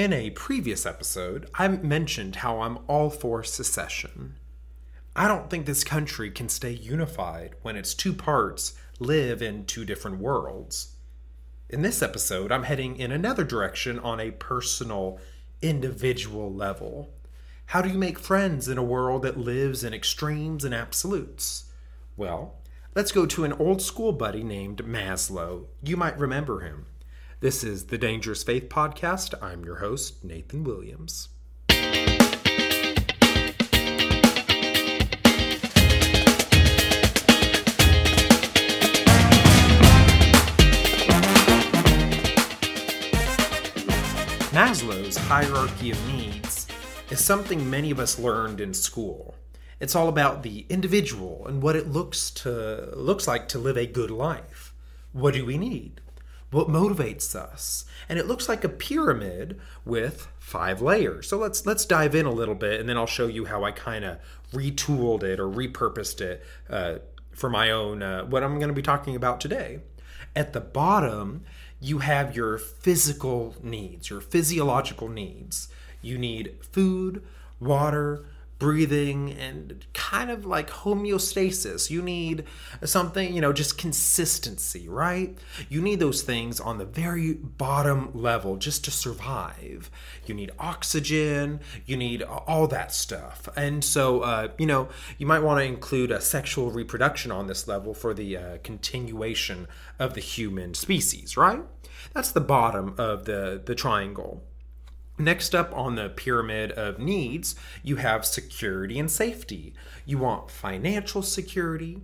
In a previous episode, I mentioned how I'm all for secession. I don't think this country can stay unified when its two parts live in two different worlds. In this episode, I'm heading in another direction on a personal, individual level. How do you make friends in a world that lives in extremes and absolutes? Well, let's go to an old school buddy named Maslow. You might remember him. This is the Dangerous Faith Podcast. I'm your host, Nathan Williams. Maslow's hierarchy of needs is something many of us learned in school. It's all about the individual and what it looks to looks like to live a good life. What do we need? What motivates us. And it looks like a pyramid with five layers. So let's let's dive in a little bit and then i'll show you how i kind of retooled it or repurposed it uh, for my own uh, what i'm going to be talking about today. At the bottom you have your physical needs your physiological needs. You need food water breathing and kind of like homeostasis. You need something, you know, just consistency, right? You need those things on the very bottom level just to survive. You need oxygen, you need all that stuff. And so, uh, you know, you might want to include a sexual reproduction on this level for the uh, continuation of the human species, right? That's the bottom of the, the triangle. Next up on the pyramid of needs, you have security and safety. You want financial security,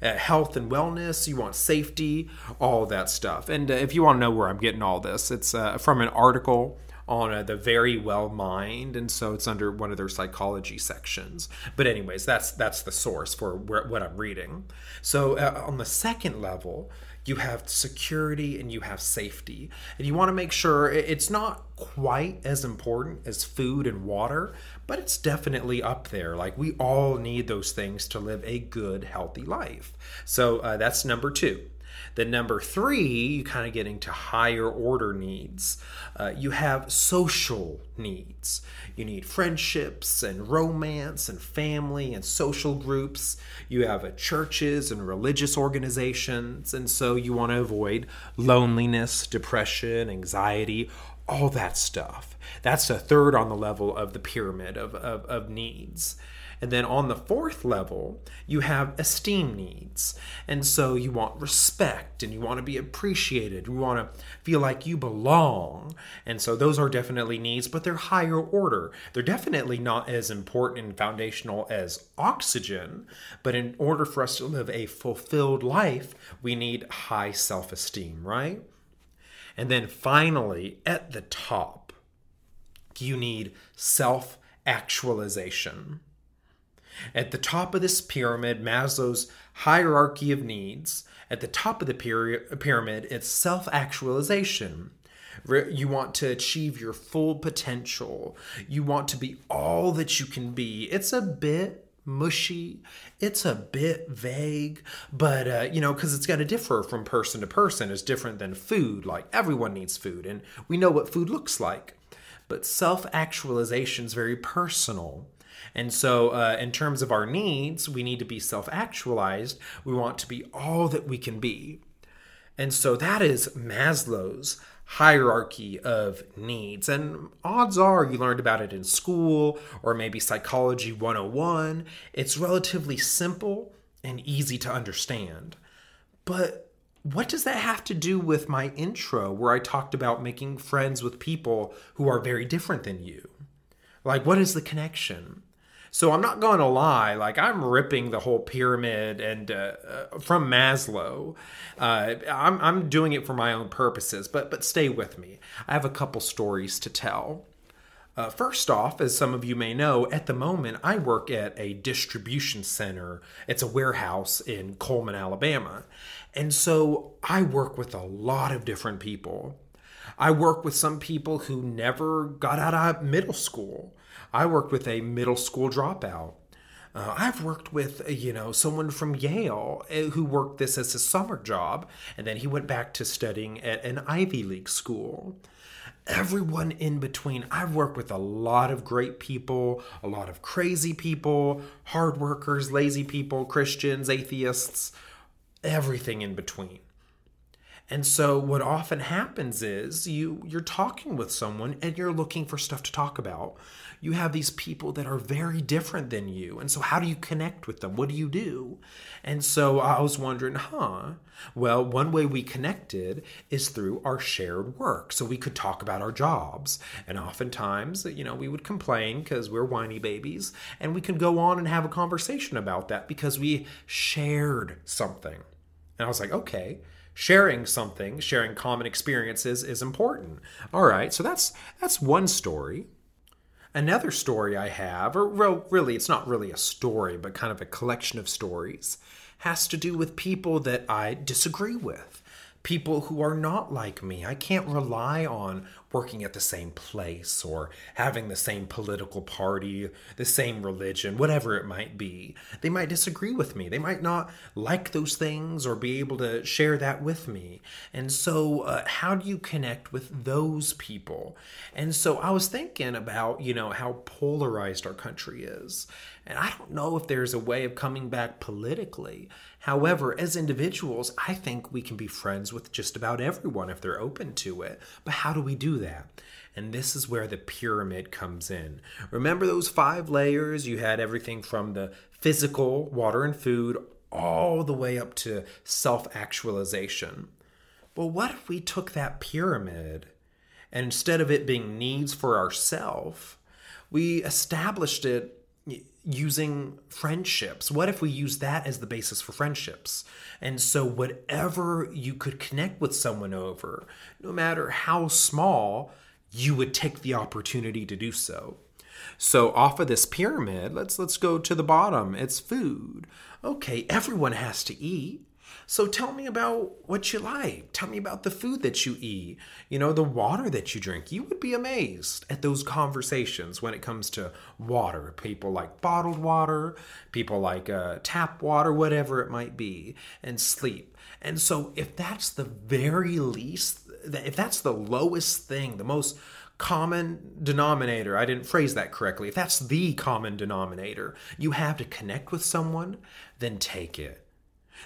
uh, health and wellness, you want safety, all that stuff. And uh, if you want to know where I'm getting all this, it's uh, from an article on uh, the Verywell Mind, and so it's under one of their psychology sections. But anyways, that's that's the source for where, what I'm reading. So uh, on the second level, you have security and you have safety. And you want to make sure it's not quite as important as food and water, but it's definitely up there. Like we all need those things to live a good, healthy life. So uh, that's number two. Then number three, you kind of get into higher order needs. Uh, you have social needs. You need friendships and romance and family and social groups. You have churches and religious organizations. And so you want to avoid loneliness, depression, anxiety, all that stuff. That's the third on the level of the pyramid of, of, of needs. And then on the fourth level, you have esteem needs. And so you want respect and you want to be appreciated. You want to feel like you belong. And so those are definitely needs, but they're higher order. They're definitely not as important and foundational as oxygen. But in order for us to live a fulfilled life, we need high self esteem, right? And then finally, at the top, you need self actualization. At the top of this pyramid, Maslow's hierarchy of needs, at the top of the pyramid, it's self actualization. You want to achieve your full potential. You want to be all that you can be. It's a bit mushy. It's a bit vague, but uh, you know, because it's going to differ from person to person. It's different than food. Like everyone needs food, and we know what food looks like. But self actualization is very personal. And so, uh, in terms of our needs, we need to be self actualized. We want to be all that we can be. And so, that is Maslow's hierarchy of needs. And odds are you learned about it in school or maybe Psychology 101. It's relatively simple and easy to understand. But what does that have to do with my intro where I talked about making friends with people who are very different than you? Like, what is the connection? So I'm not going to lie, like I'm ripping the whole pyramid and uh, uh, from Maslow. Uh, I'm I'm doing it for my own purposes, but but stay with me. I have a couple stories to tell. Uh, first off, as some of you may know, at the moment I work at a distribution center. It's a warehouse in Cullman, Alabama. And so I work with a lot of different people. I work with some people who never got out of middle school. I worked with a middle school dropout. Uh, I've worked with, uh, you know, someone from Yale uh, who worked this as a summer job, and then he went back to studying at an Ivy League school. everyone in between. I've worked with a lot of great people, a lot of crazy people, hard workers, lazy people, Christians, atheists, everything in between. And so what often happens is you you're talking with someone and you're looking for stuff to talk about. You have these people that are very different than you. And so how do you connect with them? What do you do? And so I was wondering, huh? Well, one way we connected is through our shared work. So we could talk about our jobs. And oftentimes, you know, we would complain because we're whiny babies, and we could go on and have a conversation about that because we shared something. And I was like, okay, sharing something, sharing common experiences is important. All right, so that's that's one story. Another story I have, or well, really, it's not really a story, but kind of a collection of stories, has to do with people that I disagree with people who are not like me. I can't rely on working at the same place or having the same political party, the same religion, whatever it might be. They might disagree with me. They might not like those things or be able to share that with me. And so, uh, how do you connect with those people? And so, I was thinking about, you know, how polarized our country is. And I don't know if there's a way of coming back politically. However, as individuals, I think we can be friends with just about everyone if they're open to it. But how do we do that? And this is where the pyramid comes in. Remember those five layers? You had everything from the physical, water and food, all the way up to self actualization. Well, what if we took that pyramid and instead of it being needs for ourself, we established it using friendships. What if we use that as the basis for friendships? And so, whatever you could connect with someone over, no matter how small, you would take the opportunity to do so. So off of this pyramid, let's let's go to the bottom. It's food. Okay, everyone has to eat. So tell me about what you like. Tell me about the food that you eat, you know, the water that you drink. You would be amazed at those conversations when it comes to water. People like bottled water, people like uh, tap water, whatever it might be, and sleep. And so if that's the very least, if that's the lowest thing, the most common denominator. I didn't phrase that correctly. If that's the common denominator, you have to connect with someone, then take it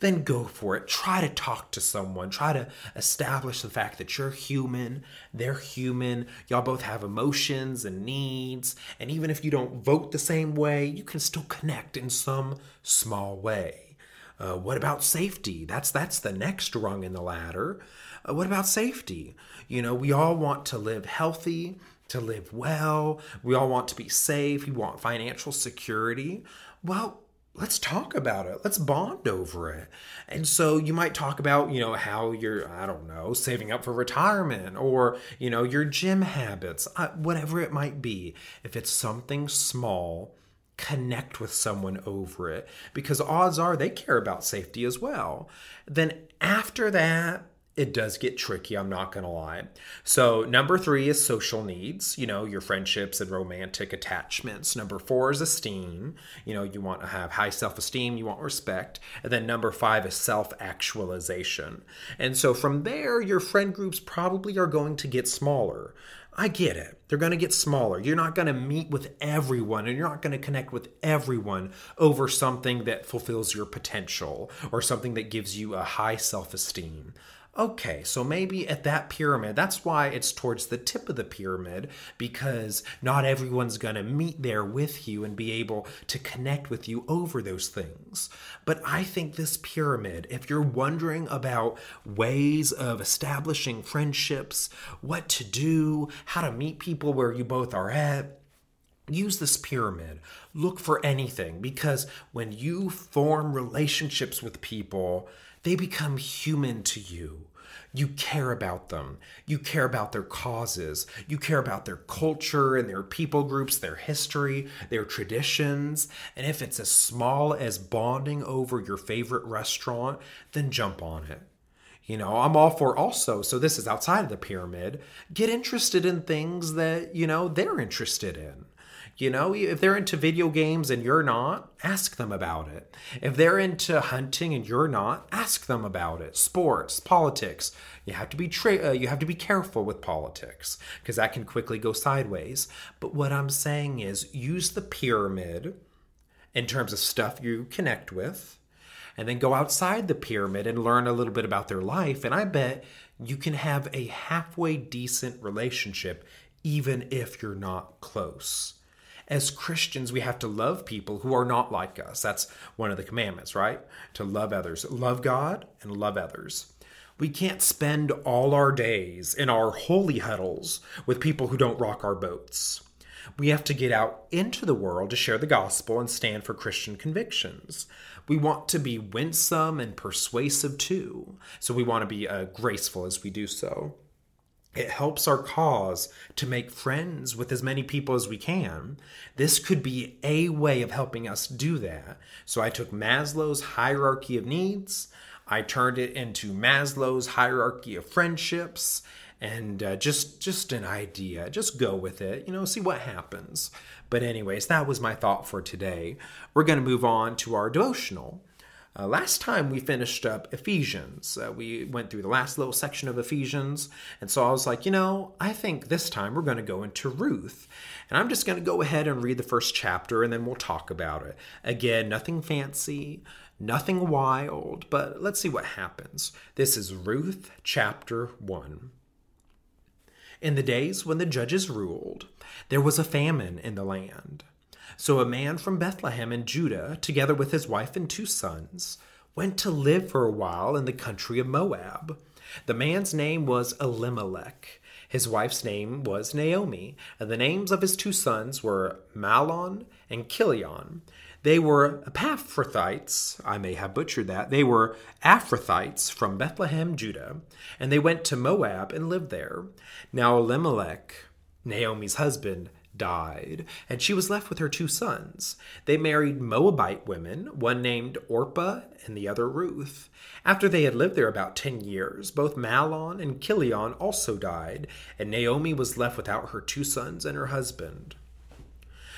then go for it. Try to talk to someone. Try to establish the fact that you're human, they're human. Y'all both have emotions and needs. And even if you don't vote the same way, you can still connect in some small way. Uh, what about safety? That's that's the next rung in the ladder. Uh, what about safety? You know, we all want to live healthy, to live well. We all want to be safe. We want financial security. Well, let's talk about it. Let's bond over it. And so you might talk about, you know, how you're, I don't know, saving up for retirement or, you know, your gym habits, uh, whatever it might be. If it's something small, connect with someone over it because odds are they care about safety as well. Then after that, it does get tricky, I'm not going to lie. So, number three is social needs, you know, your friendships and romantic attachments. Number four is esteem, you know, you want to have high self esteem, you want respect. And then number five is self actualization. And so, from there, your friend groups probably are going to get smaller. I get it. They're going to get smaller. You're not going to meet with everyone and you're not going to connect with everyone over something that fulfills your potential or something that gives you a high self esteem. Okay, so maybe at that pyramid, that's why it's towards the tip of the pyramid, because not everyone's going to meet there with you and be able to connect with you over those things. But I think this pyramid, if you're wondering about ways of establishing friendships, what to do, how to meet people where you both are at, use this pyramid. Look for anything, because when you form relationships with people, they become human to you. You care about them. You care about their causes. You care about their culture and their people groups, their history, their traditions. And if it's as small as bonding over your favorite restaurant, then jump on it. You know, I'm all for also, so this is outside of the pyramid, get interested in things that, you know, they're interested in You know, if they're into video games and you're not, ask them about it. If they're into hunting and you're not, ask them about it. Sports, politics. You have to be tra- uh, you have to be careful with politics because that can quickly go sideways. But what I'm saying is use the pyramid in terms of stuff you connect with and then go outside the pyramid and learn a little bit about their life and I bet you can have a halfway decent relationship even if you're not close as Christians, we have to love people who are not like us. That's one of the commandments, right? To love others, love God and love others. We can't spend all our days in our holy huddles with people who don't rock our boats. We have to get out into the world to share the gospel and stand for Christian convictions. We want to be winsome and persuasive too, so we want to be uh, graceful as we do so. It helps our cause to make friends with as many people as we can. This could be a way of helping us do that. So I took Maslow's hierarchy of needs, I turned it into Maslow's hierarchy of friendships, and uh, just just an idea. Just go with it. You know, see what happens. But anyways, that was my thought for today. We're going to move on to our devotional. Uh, last time we finished up Ephesians. Uh, we went through the last little section of Ephesians. And so I was like, you know, I think this time we're going to go into Ruth. And I'm just going to go ahead and read the first chapter and then we'll talk about it. Again, nothing fancy, nothing wild, but let's see what happens. This is Ruth chapter 1. In the days when the judges ruled, there was a famine in the land. So a man from Bethlehem in Judah, together with his wife and two sons, went to live for a while in the country of Moab. The man's name was Elimelech. His wife's name was Naomi, and the names of his two sons were Mahlon and Chilion. They were Epaphrathites, I may have butchered that. They were Ephrathites from Bethlehem, Judah, and they went to Moab and lived there. Now Elimelech, Naomi's husband, died, and she was left with her two sons. They married Moabite women, one named Orpah and the other Ruth. After they had lived there about ten years, both Mahlon and Chilion also died, and Naomi was left without her two sons and her husband.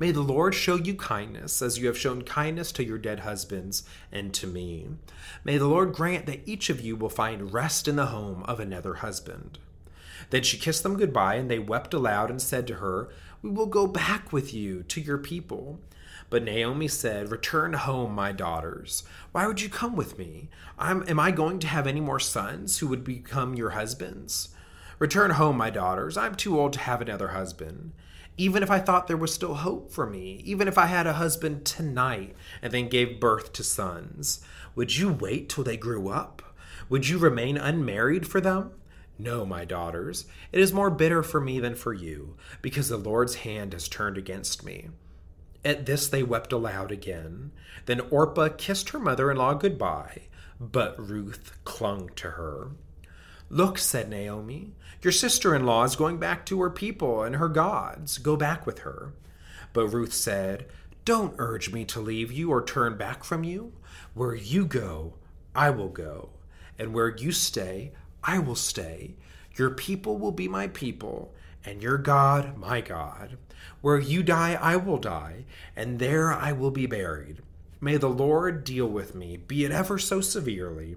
May the Lord show you kindness, as you have shown kindness to your dead husbands and to me. May the Lord grant that each of you will find rest in the home of another husband. Then she kissed them goodbye, and they wept aloud and said to her, We will go back with you to your people. But Naomi said, Return home, my daughters. Why would you come with me? I'm, am I going to have any more sons who would become your husbands? Return home, my daughters. I'm too old to have another husband even if I thought there was still hope for me, even if I had a husband tonight and then gave birth to sons, would you wait till they grew up? Would you remain unmarried for them? No, my daughters, it is more bitter for me than for you, because the Lord's hand has turned against me. At this they wept aloud again. Then Orpah kissed her mother in law goodbye, but Ruth clung to her. Look, said Naomi, your sister in law is going back to her people and her gods. Go back with her. But Ruth said, Don't urge me to leave you or turn back from you. Where you go, I will go. And where you stay, I will stay. Your people will be my people, and your God, my God. Where you die, I will die, and there I will be buried. May the Lord deal with me, be it ever so severely,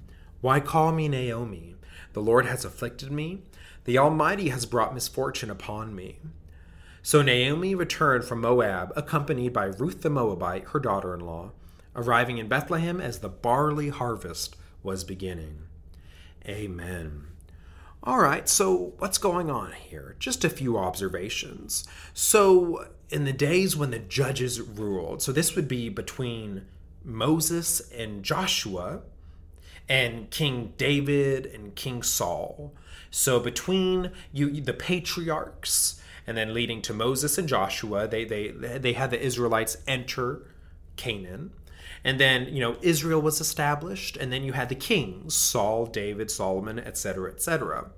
Why call me Naomi? The Lord has afflicted me, the Almighty has brought misfortune upon me. So Naomi returned from Moab, accompanied by Ruth the Moabite, her daughter in law, arriving in Bethlehem as the barley harvest was beginning. Amen. All right, so what's going on here? Just a few observations. So, in the days when the judges ruled, so this would be between Moses and Joshua and King David and King Saul. So, between you, the patriarchs, and then leading to Moses and Joshua, they they they had the Israelites enter Canaan. And then, you know, Israel was established, and then you had the kings Saul, David, Solomon, etc., etc.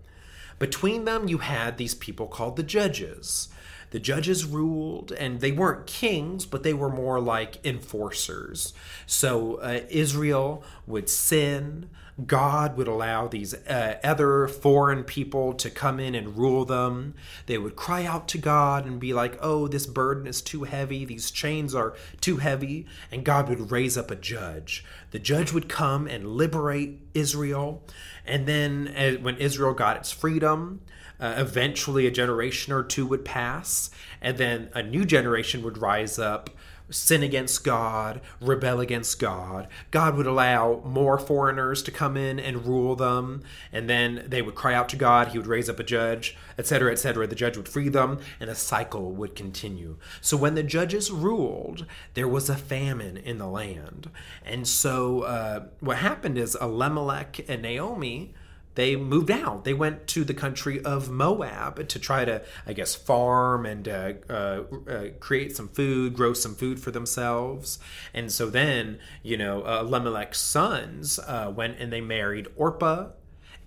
Between them, you had these people called the judges. The judges ruled, and they weren't kings, but they were more like enforcers. So uh, Israel would sin, God would allow these uh, other foreign people to come in and rule them. They would cry out to God and be like, oh, this burden is too heavy, these chains are too heavy. And God would raise up a judge. The judge would come and liberate Israel. And then uh, when Israel got its freedom, uh, eventually a generation or two would pass, and then a new generation would rise up sin against God, rebel against God. God would allow more foreigners to come in and rule them, and then they would cry out to God. He would raise up a judge, etc., etc. The judge would free them, and the cycle would continue. So when the judges ruled, there was a famine in the land. And so uh, what happened is Elimelech and Naomi they moved out. They went to the country of Moab to try to, I guess, farm and uh, uh, uh, create some food, grow some food for themselves. And so then, you know, uh, Elimelech's sons uh, went and they married Orpah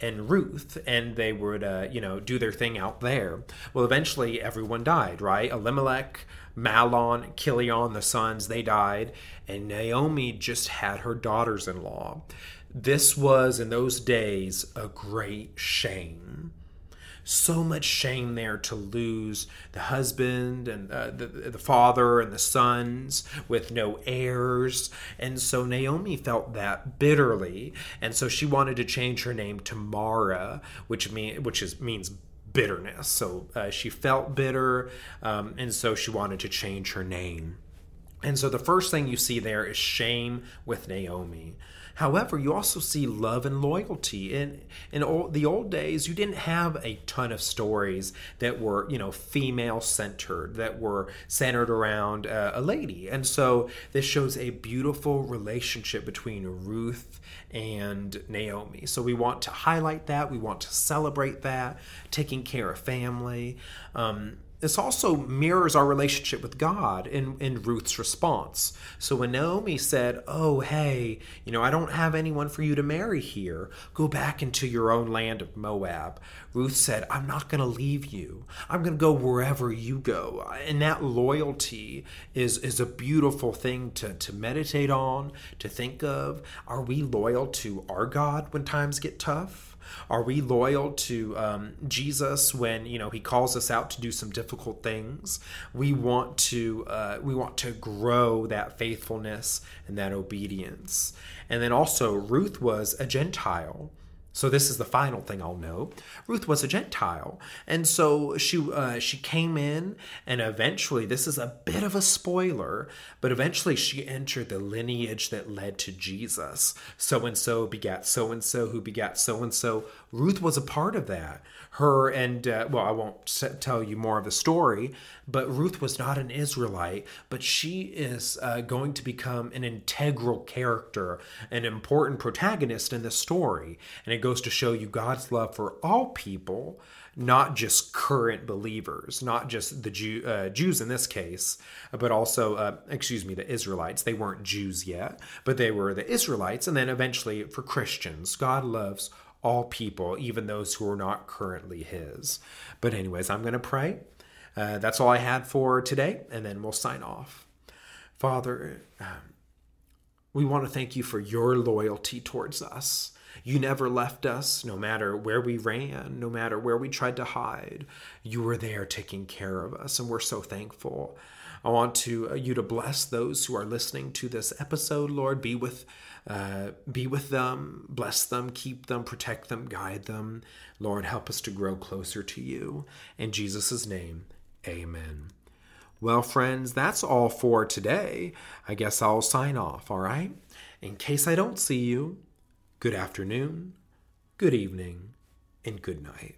and Ruth, and they would, uh, you know, do their thing out there. Well, eventually everyone died, right? Elimelech, Mahlon, Chilion, the sons, they died, and Naomi just had her daughters in law. This was, in those days, a great shame. So much shame there to lose the husband and uh, the, the father and the sons with no heirs. And so Naomi felt that bitterly. And so she wanted to change her name to Mara, which, mean, which is, means bitterness. So uh, she felt bitter, um, and so she wanted to change her name. And so the first thing you see there is shame with Naomi. However, you also see love and loyalty. In in old, the old days, you didn't have a ton of stories that were you know female centered, that were centered around uh, a lady, and so this shows a beautiful relationship between Ruth and Naomi. So we want to highlight that. We want to celebrate that, taking care of family. Um, this also mirrors our relationship with God in, in Ruth's response. So when Naomi said, Oh, hey, you know, I don't have anyone for you to marry here, go back into your own land of Moab. Ruth said, I'm not going to leave you. I'm going to go wherever you go. And that loyalty is, is a beautiful thing to, to meditate on, to think of. Are we loyal to our God when times get tough? Are we loyal to um, Jesus when you know He calls us out to do some difficult things? We want to uh, we want to grow that faithfulness and that obedience. And then also Ruth was a Gentile. So this is the final thing I'll know. Ruth was a Gentile, and so she uh, she came in, and eventually this is a bit of a spoiler, but eventually she entered the lineage that led to Jesus. So and so begat so and so, who begat so and so. Ruth was a part of that. Her and uh, well, I won't tell you more of the story, but Ruth was not an Israelite, but she is uh, going to become an integral character, an important protagonist in the story, and it goes to show you God's love for all people, not just current believers, not just the Jew, uh, Jews in this case, but also, uh, excuse me, the Israelites. They weren't Jews yet, but they were the Israelites. And then eventually for Christians, God loves all people, even those who are not currently His. But, anyways, I'm going to pray. Uh, that's all I had for today, and then we'll sign off. Father, um, we want to thank you for your loyalty towards us. You never left us, no matter where we ran, no matter where we tried to hide. You were there taking care of us, and we're so thankful. I want to uh, you to bless those who are listening to this episode, Lord. Be with uh, be with them, bless them, keep them, protect them, guide them. Lord, help us to grow closer to you. In Jesus' name, amen. Well, friends, that's all for today. I guess I'll sign off, all right? In case I don't see you, good afternoon, good evening, and good night.